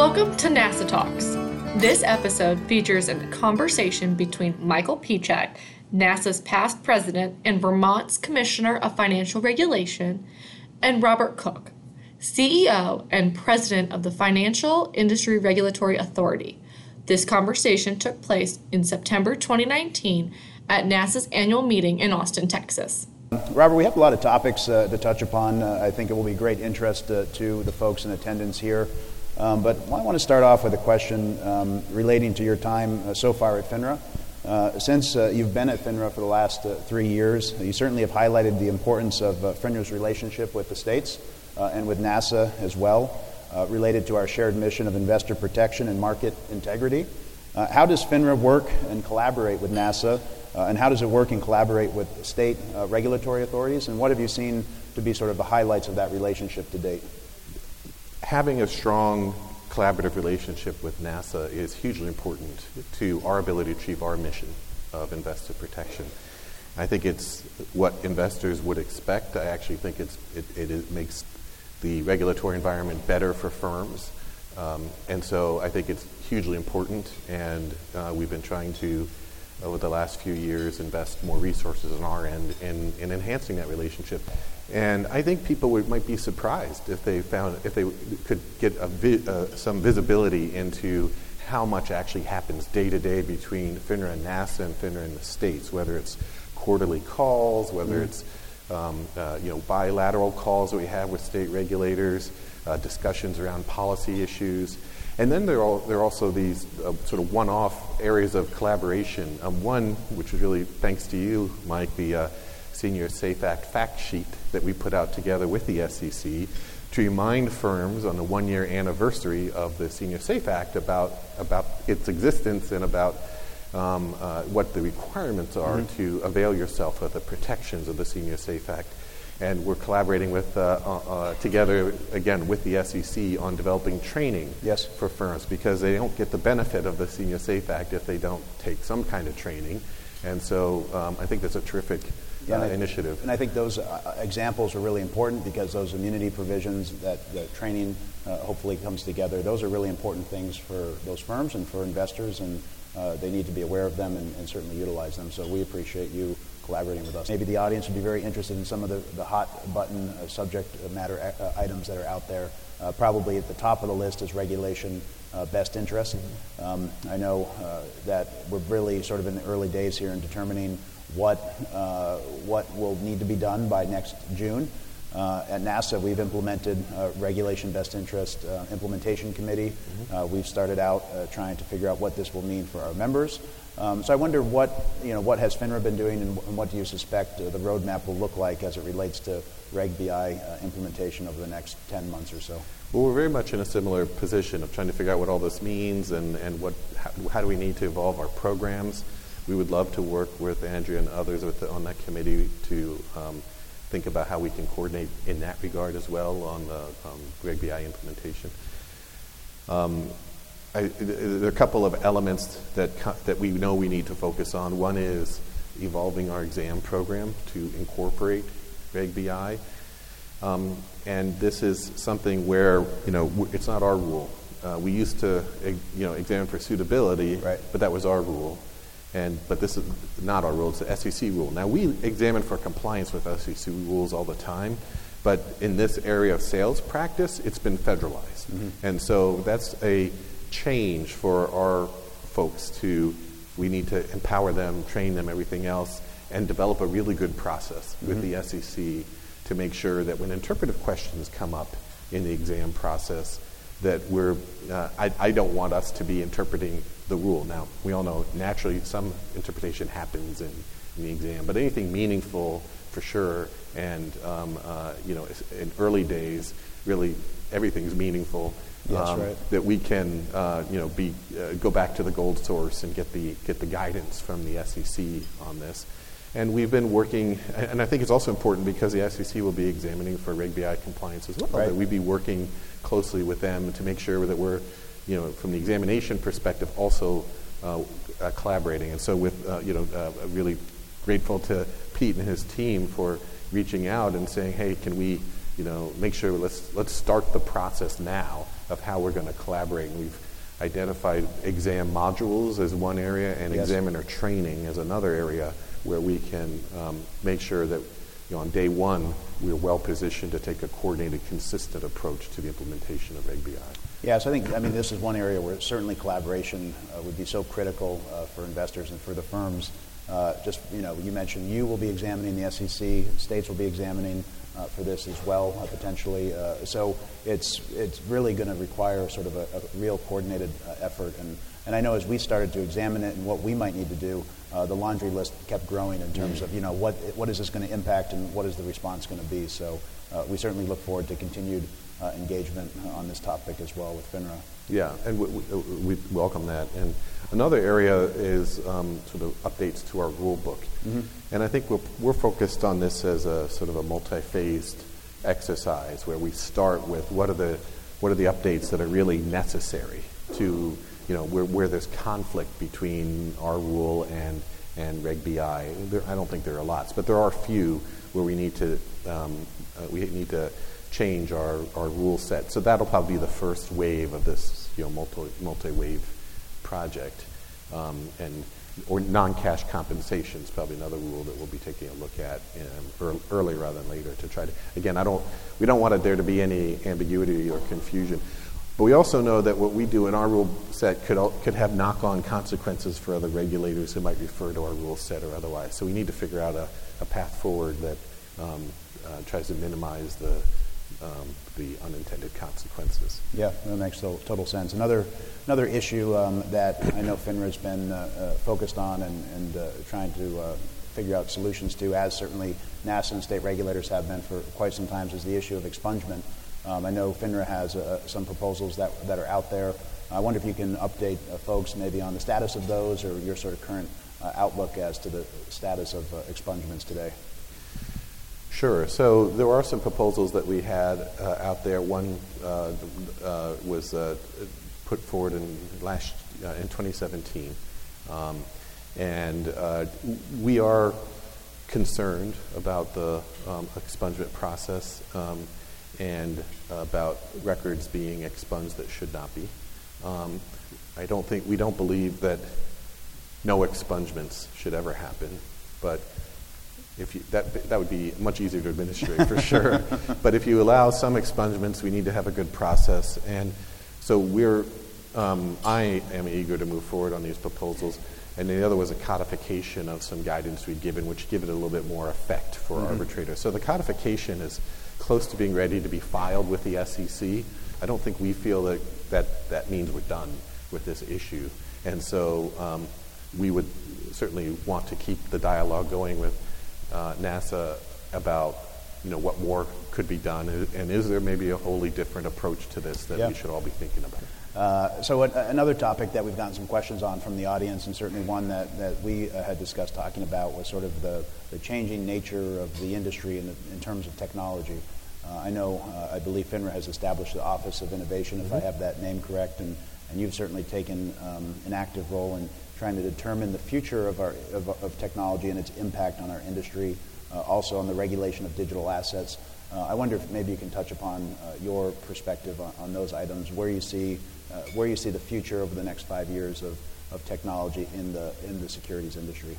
Welcome to NASAA Talks. This episode features a conversation between Michael Pieciak, NASAA's past president and Vermont's Commissioner of Financial Regulation, and Robert Cook, CEO and President of the Financial Industry Regulatory Authority. This conversation took place in September 2019 at NASAA's annual meeting in Austin, Texas. Robert, we have a lot of topics uh, to touch upon. Uh, I think it will be great interest uh, to the folks in attendance here. Um, but I want to start off with a question um, relating to your time uh, so far at FINRA. Uh, since uh, you've been at FINRA for the last three years, you certainly have highlighted the importance of FINRA's relationship with the states and with NASAA as well, related to our shared mission of investor protection and market integrity. how does FINRA work and collaborate with NASAA uh, and how does it work and collaborate with state uh, regulatory authorities? And what have you seen to be sort of the highlights of that relationship to date? Having a strong collaborative relationship with NASAA is hugely important to our ability to achieve our mission of investor protection. I think it's what investors would expect. I actually think it, it, it makes the regulatory environment better for firms. Um, and so I think it's hugely important, and uh, we've been trying to over the last few years invest more resources on our end in, in enhancing that relationship. And I think people would, might be surprised if they found if they could get vi- uh, some visibility into how much actually happens day to day between FINRA and NASAA and FINRA and the states, whether it's quarterly calls, whether mm-hmm. it's um, uh, you know bilateral calls that we have with state regulators, uh, discussions around policy issues. And then there are, there are also these uh, sort of one off areas of collaboration. Um, one, which is really thanks to you, Mike, the uh, Senior Safe Act fact sheet that we put out together with the SEC to remind firms on the one year anniversary of the Senior Safe Act about, about its existence and about um, uh, what the requirements are mm-hmm. to avail yourself of the protections of the Senior Safe Act and we're collaborating with uh, uh, uh together again with the SEC on developing training yes. for firms because they don't get the benefit of the Senior Safe Act if they don't take some kind of training, and so um, I think that's a terrific yeah, uh, initiative. And I think those uh, examples are really important because those immunity provisions that the training uh, hopefully comes together. Those are really important things for those firms and for investors, and they need to be aware of them and, and certainly utilize them. So we appreciate you collaborating with us. Maybe the audience would be very interested in some of the, the hot button uh, subject matter uh, items that are out there. Uh, probably at the top of the list is regulation uh, best interest. Um, I know uh, that we're really sort of in the early days here in determining what, uh, what will need to be done by next June. Uh, at NASAA, we've implemented a regulation best interest uh, implementation committee. Mm-hmm. Uh, we've started out trying to figure out what this will mean for our members. Um, so I wonder what, you know, what has FINRA been doing and, and what do you suspect uh, the roadmap will look like as it relates to Reg BI uh, implementation over the next 10 months or so? Well, we're very much in a similar position of trying to figure out what all this means and, and what, how, how do we need to evolve our programs. We would love to work with Andrea and others the, on that committee to um, think about how we can coordinate in that regard as well on the um, Reg BI implementation. Um, I, there are a couple of elements that, that we know we need to focus on. One is evolving our exam program to incorporate Reg BI. Um, and this is something where, you know, it's not our rule. Uh, we used to, you know, examine for suitability, right. but that was our rule. And, but this is not our rule, it's the SEC rule. Now, we examine for compliance with SEC rules all the time, but in this area of sales practice, it's been federalized. Mm-hmm. And so that's a change for our folks to, we need to empower them, train them, everything else, and develop a really good process mm-hmm. with the SEC to make sure that when interpretive questions come up in the exam process, that we're, uh, I, I don't want us to be interpreting the rule. Now, we all know naturally some interpretation happens in, in the exam, but anything meaningful for sure, and um, uh, you know, in early days, really everything's meaningful um, right. that we can, uh, you know, be uh, go back to the gold source and get the get the guidance from the SEC on this. And we've been working, and I think it's also important because the SEC will be examining for Reg BI compliance as well. Right. That we be working closely with them to make sure that we're, you know, from the examination perspective, also uh, uh collaborating. And so, with uh, you know, uh, really grateful to Pete and his team for reaching out and saying, "Hey, can we?" you know, make sure let's, let's start the process now of how we're going to collaborate. And we've identified exam modules as one area and Yes. examiner training as another area where we can um, make sure that you know, on day one we're well positioned to take a coordinated, consistent approach to the implementation of Reg BI. Yeah, so I think, I mean, this is one area where certainly collaboration uh, would be so critical uh, for investors and for the firms. Uh, just, you know, you mentioned you will be examining the SEC, states will be examining uh, for this as well, uh, potentially. Uh, so it's, it's really going to require sort of a, a real coordinated uh, effort. And, and I know as we started to examine it and what we might need to do, uh, the laundry list kept growing in terms of, you know, what, what is this going to impact and what is the response going to be. So uh, we certainly look forward to continued uh, engagement uh, on this topic as well with FINRA. Yeah, and we, we, we welcome that. And another area is um, sort of updates to our rule book. And I think we're, we're focused on this as a sort of a multi-phased exercise where we start with what are the what are the updates that are really necessary to you know where, where there's conflict between our rule and and Reg BI. There, I don't think there are lots, but there are a few where we need to um, uh, we need to change our, our rule set. So that'll probably be the first wave of this you know multi multi wave project, um, and or non-cash compensation is probably another rule that we'll be taking a look at um, ear- early rather than later to try to again I don't we don't want there to be any ambiguity or confusion. But we also know that what we do in our rule set could, could have knock on consequences for other regulators who might refer to our rule set or otherwise. So we need to figure out a, a path forward that um, uh, tries to minimize the, um, the unintended consequences. Yeah, that makes total sense. Another, another issue um, that I know FINRA's been uh, uh, focused on and, and uh, trying to uh, figure out solutions to, as certainly NASAA and state regulators have been for quite some time, is the issue of expungement. Um, I know FINRA has uh, some proposals that, that are out there. I wonder if you can update uh, folks maybe on the status of those or your sort of current outlook as to the status of expungements today. Sure. So there are some proposals that we had uh, out there. One uh, uh, was uh, put forward in last uh, in 2017, um, and uh, we are concerned about the um, expungement process um, and about records being expunged that should not be. Um, I don't think we don't believe that no expungements should ever happen, but if you, that, that would be much easier to administrate for sure. but if you allow some expungements, we need to have a good process. And so we're, um, I am eager to move forward on these proposals. And the other was a codification of some guidance we'd given, which give it a little bit more effect for arbitrators. So the codification is close to being ready to be filed with the SEC. I don't think we feel that that, that means we're done with this issue. And so um, we would certainly want to keep the dialogue going with uh, NASAA about you know what more could be done, and is there maybe a wholly different approach to this that Yeah. we should all be thinking about? Uh, so what, another topic that we've gotten some questions on from the audience, and certainly one that, that we uh, had discussed talking about, was sort of the, the changing nature of the industry in, the, in terms of technology. Uh, I know, uh, I believe FINRA has established the Office of Innovation, if I have that name correct, and, and you've certainly taken um, an active role in trying to determine the future of, our, of, of technology and its impact on our industry, uh, also on the regulation of digital assets. Uh, I wonder if maybe you can touch upon uh, your perspective on, on those items, where you see uh, where you see the future over the next five years of, of technology in the in the securities industry.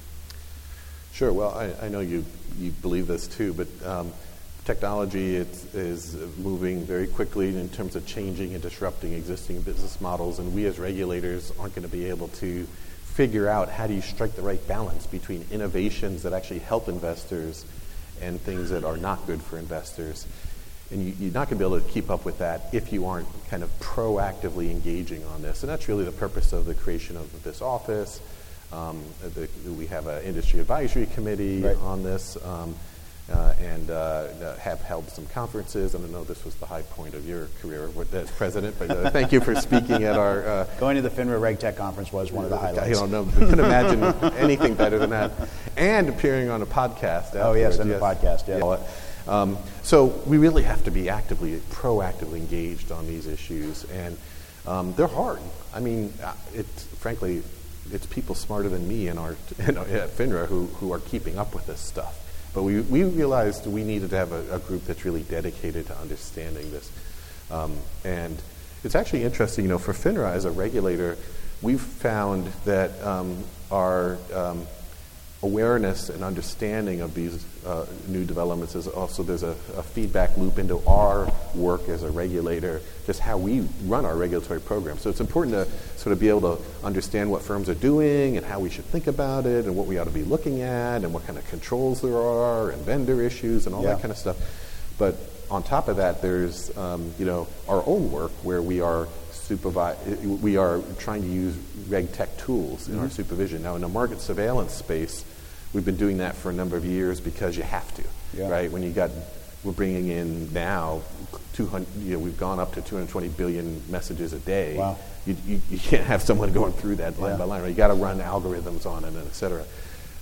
Sure. Well, I, I know you, you believe this too, but um, technology is, is moving very quickly in terms of changing and disrupting existing business models, and we as regulators aren't going to be able to figure out how do you strike the right balance between innovations that actually help investors and things that are not good for investors. And you, you're not going to be able to keep up with that if you aren't kind of proactively engaging on this. And that's really the purpose of the creation of this office. Um, the, we have an industry advisory committee Right. on this um, uh, and uh, have held some conferences. And I know this was the high point of your career as president, but uh, thank you for speaking at our. Uh, Going to the FINRA RegTech conference was one of the I highlights. don't know. We couldn't imagine anything better than that. And appearing on a podcast. Oh, yes, afterwards, and the podcast, yes. Um, so we really have to be actively, proactively engaged on these issues, and um, they're hard. I mean, uh, it's frankly, it's people smarter than me in our, in our at FINRA who, who are keeping up with this stuff. But we, we realized we needed to have a, a group that's really dedicated to understanding this. Um, and it's actually interesting, you know, for FINRA as a regulator, we've found that um, our um, awareness and understanding of these uh, new developments is also there's a, a, feedback loop into our work as a regulator, just how we run our regulatory program. So it's important to sort of be able to understand what firms are doing and how we should think about it and what we ought to be looking at and what kind of controls there are and vendor issues and all yeah. that kind of stuff. But on top of that, there's um, you know our own work where we are supervise, we are trying to use reg tech tools in mm-hmm. our supervision. Now, in the market surveillance space, we've been doing that for a number of years because you have to, yeah. right? When you got, we're bringing in now 200, you know, we've gone up to 220 billion messages a day. Wow. You, you, you can't have someone going through that line yeah. by line, right? You got to run algorithms on it, and et cetera.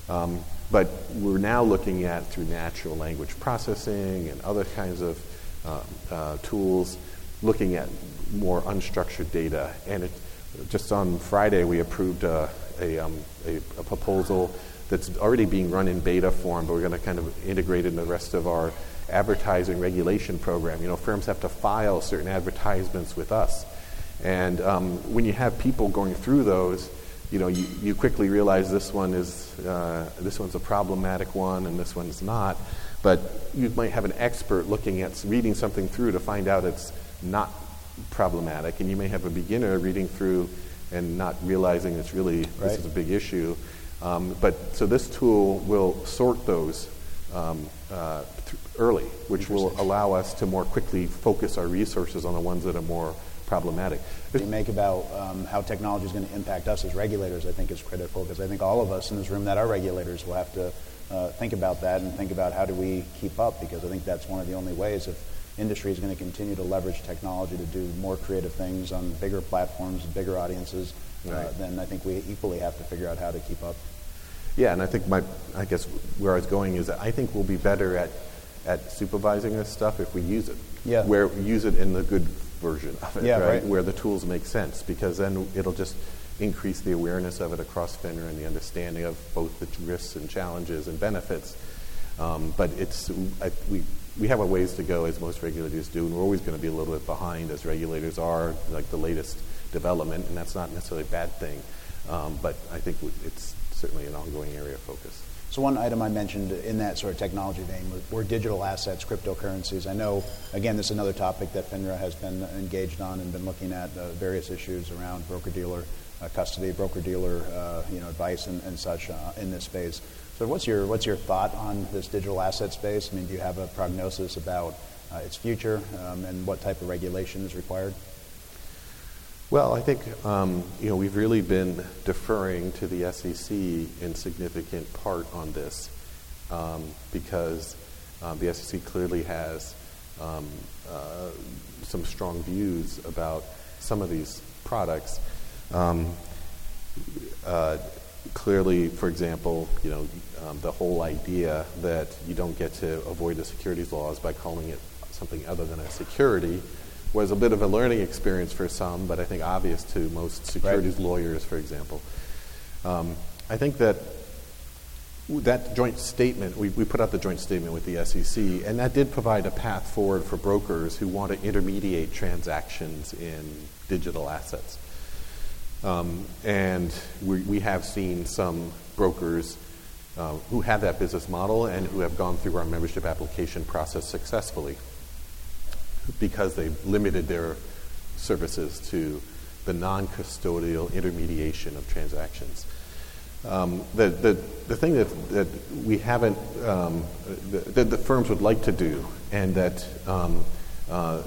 Um, but we're now looking at through natural language processing and other kinds of uh, uh, tools, looking at more unstructured data. And it, just on Friday, we approved a, a, um, a, a, proposal that's already being run in beta form, but we're going to kind of integrate it in the rest of our advertising regulation program. You know, firms have to file certain advertisements with us. And um, when you have people going through those, you know, you, you quickly realize this one is uh, this one's a problematic one and this one's not. But you might have an expert looking at reading something through to find out it's not problematic, and you may have a beginner reading through and not realizing it's really right. this is a big issue. Um, but so this tool will sort those um, uh, th- early, which will allow us to more quickly focus our resources on the ones that are more problematic. You make about um, how technology is going to impact us as regulators, I think, is critical because I think all of us in this room that are regulators will have to uh, think about that and think about how do we keep up because I think that's one of the only ways if industry is going to continue to leverage technology to do more creative things on bigger platforms, bigger audiences, uh, right. uh, then I think we equally have to figure out how to keep up. Yeah, and I think my, I guess where I was going is that I think we'll be better at, at supervising this stuff if we use it. Yeah. Where we use it in the good version of it, yeah, right? right? Where the tools make sense, because then it'll just increase the awareness of it across FINRA and the understanding of both the risks and challenges and benefits. Um, but it's I, we we have a ways to go, as most regulators do, and we're always going to be a little bit behind, as regulators are, like the latest development, and that's not necessarily a bad thing. Um, but I think it's certainly an ongoing area of focus. So one item I mentioned in that sort of technology vein were, digital assets, cryptocurrencies. I know, again, this is another topic that FINRA has been engaged on and been looking at uh, various issues around broker-dealer uh, custody, broker-dealer, uh, you know, advice and, and such uh, in this space. So what's your, what's your thought on this digital asset space? I mean, do you have a prognosis about uh, its future um, and what type of regulation is required? Well, I think um, you know we've really been deferring to the SEC in significant part on this um, because um, the SEC clearly has um, uh, some strong views about some of these products. Um, uh, clearly, for example, you know, um, the whole idea that you don't get to avoid the securities laws by calling it something other than a security was a bit of a learning experience for some, but I think obvious to most securities right. lawyers, for example. Um, I think that that joint statement, we, we put out the joint statement with the SEC, and that did provide a path forward for brokers who want to intermediate transactions in digital assets. Um, and we, we have seen some brokers uh, who have that business model and who have gone through our membership application process successfully because they've limited their services to the non custodial intermediation of transactions. Um, the, the, the thing that, that we haven't, um, that the firms would like to do, and that, um, uh,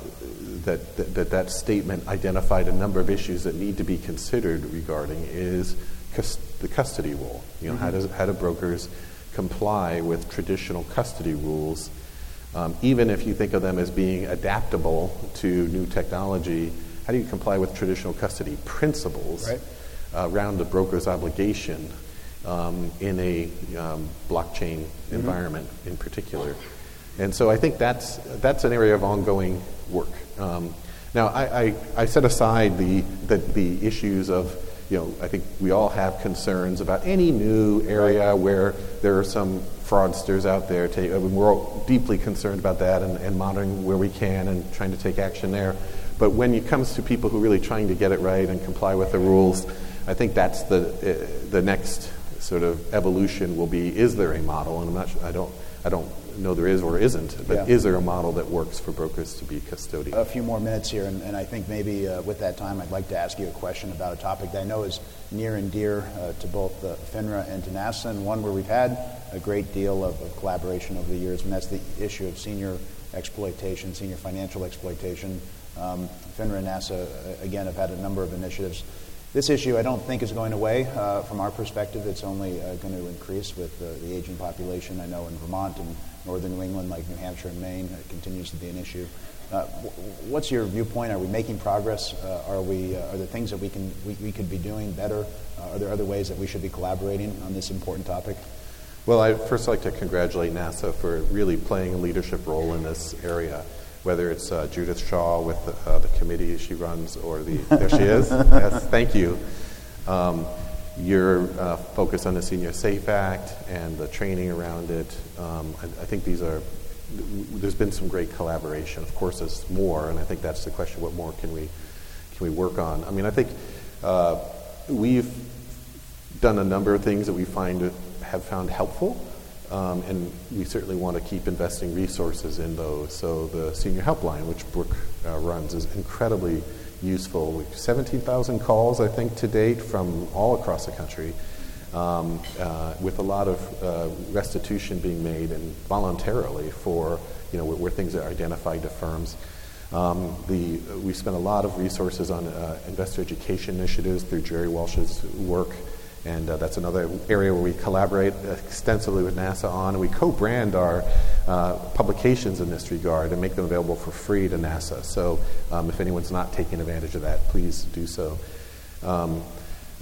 that, that, that, statement identified a number of issues that need to be considered regarding, is the custody rule. You know, mm-hmm. how, does, how do brokers comply with traditional custody rules, um, even if you think of them as being adaptable to new technology? How do you comply with traditional custody principles right. uh, around the broker's obligation um, in a um, blockchain mm-hmm. environment in particular? And so I think that's, that's an area of ongoing work. Um, now, I, I, I, set aside the, the, the issues of you know, I think we all have concerns about any new area where there are some fraudsters out there. Take, I mean, we're all deeply concerned about that and, and monitoring where we can and trying to take action there. But when it comes to people who are really trying to get it right and comply with the rules, I think that's the, uh, the next sort of evolution will be, is there a model? And I'm not, I don't, I don't know there is or isn't, but Yeah. is there a model that works for brokers to be custodian? a few more minutes here, and, and I think maybe uh, with that time, I'd like to ask you a question about a topic that I know is near and dear uh, to both uh, FINRA and to NASAA, and one where we've had a great deal of, of collaboration over the years, and that's the issue of senior exploitation, senior financial exploitation. Um, FINRA and NASAA, uh, again, have had a number of initiatives. This issue, I don't think, is going away. Uh, from our perspective, it's only uh, going to increase with uh, the aging population. I know in Vermont and northern New England, like New Hampshire and Maine, it continues to be an issue. Uh, what's your viewpoint? Are we making progress? Uh, are we? Uh, are there things that we can we, we could be doing better? Uh, are there other ways that we should be collaborating on this important topic? Well, I'd first like to congratulate NASAA for really playing a leadership role in this area, whether it's uh, Judith Shaw with uh, the committee she runs or the, there she is. Yes, thank you. Um, your uh, focus on the Senior Safe Act and the training around it, um, I, I think these are, there's been some great collaboration. Of course, there's more, and I think that's the question, what more can we, can we work on? I mean, I think uh, we've done a number of things that we find have found helpful, um, and we certainly want to keep investing resources in those. So the senior helpline, which Brooke uh, runs, is incredibly useful. We've 17,000 calls, I think, to date from all across the country, um, uh, with a lot of uh, restitution being made and voluntarily for you know where, where things are identified to firms. Um, the, we spent a lot of resources on uh, investor education initiatives through Gerri Walsh's work, and uh, that's another area where we collaborate extensively with NASAA on. And we co-brand our uh, publications in this regard and make them available for free to NASAA. So um, if anyone's not taking advantage of that, please do so. Um,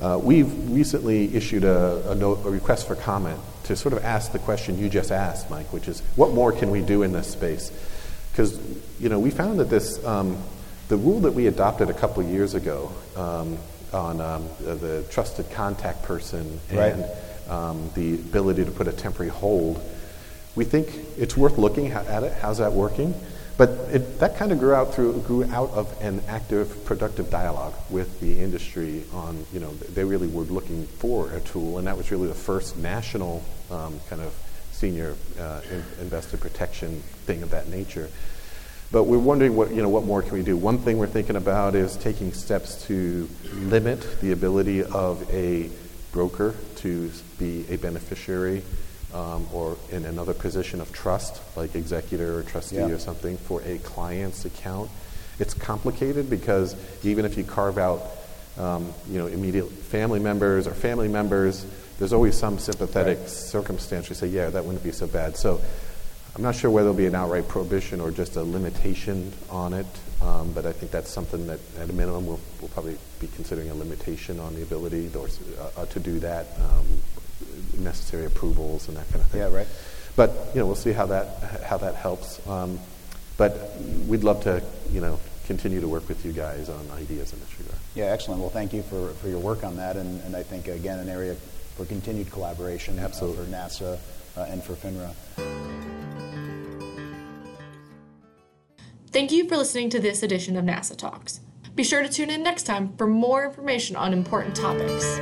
uh, we've recently issued a, a, note, a request for comment to sort of ask the question you just asked, Mike, which is what more can we do in this space? Because you know we found that this um, the rule that we adopted a couple years ago um, on um, the, the trusted contact person Right. and um, the ability to put a temporary hold, we think it's worth looking at it. How's that working? But it, that kind of grew out through grew out of an active, productive dialogue with the industry on you know they really were looking for a tool, and that was really the first national um, kind of senior uh, in, investor protection thing of that nature. But we're wondering what, you know, what more can we do? One thing we're thinking about is taking steps to limit the ability of a broker to be a beneficiary um, or in another position of trust, like executor or trustee Yeah. or something, for a client's account. It's complicated because even if you carve out, um, you know, immediate family members or family members, there's always some sympathetic Right. circumstance. You say, yeah, that wouldn't be so bad. So I'm not sure whether it'll be an outright prohibition or just a limitation on it, um, but I think that's something that, at a minimum, we'll, we'll probably be considering a limitation on the ability or, uh, uh, to do that, um, necessary approvals and that kind of thing. Yeah, right. But you know, we'll see how that how that helps. Um, but we'd love to, you know, continue to work with you guys on ideas in this regard. Yeah, excellent. Well, thank you for, for your work on that, and, and I think, again, an area for continued collaboration uh, Absolutely. for NASAA uh, Uh, and for FINRA. Thank you for listening to this edition of NASAA Talks. Be sure to tune in next time for more information on important topics.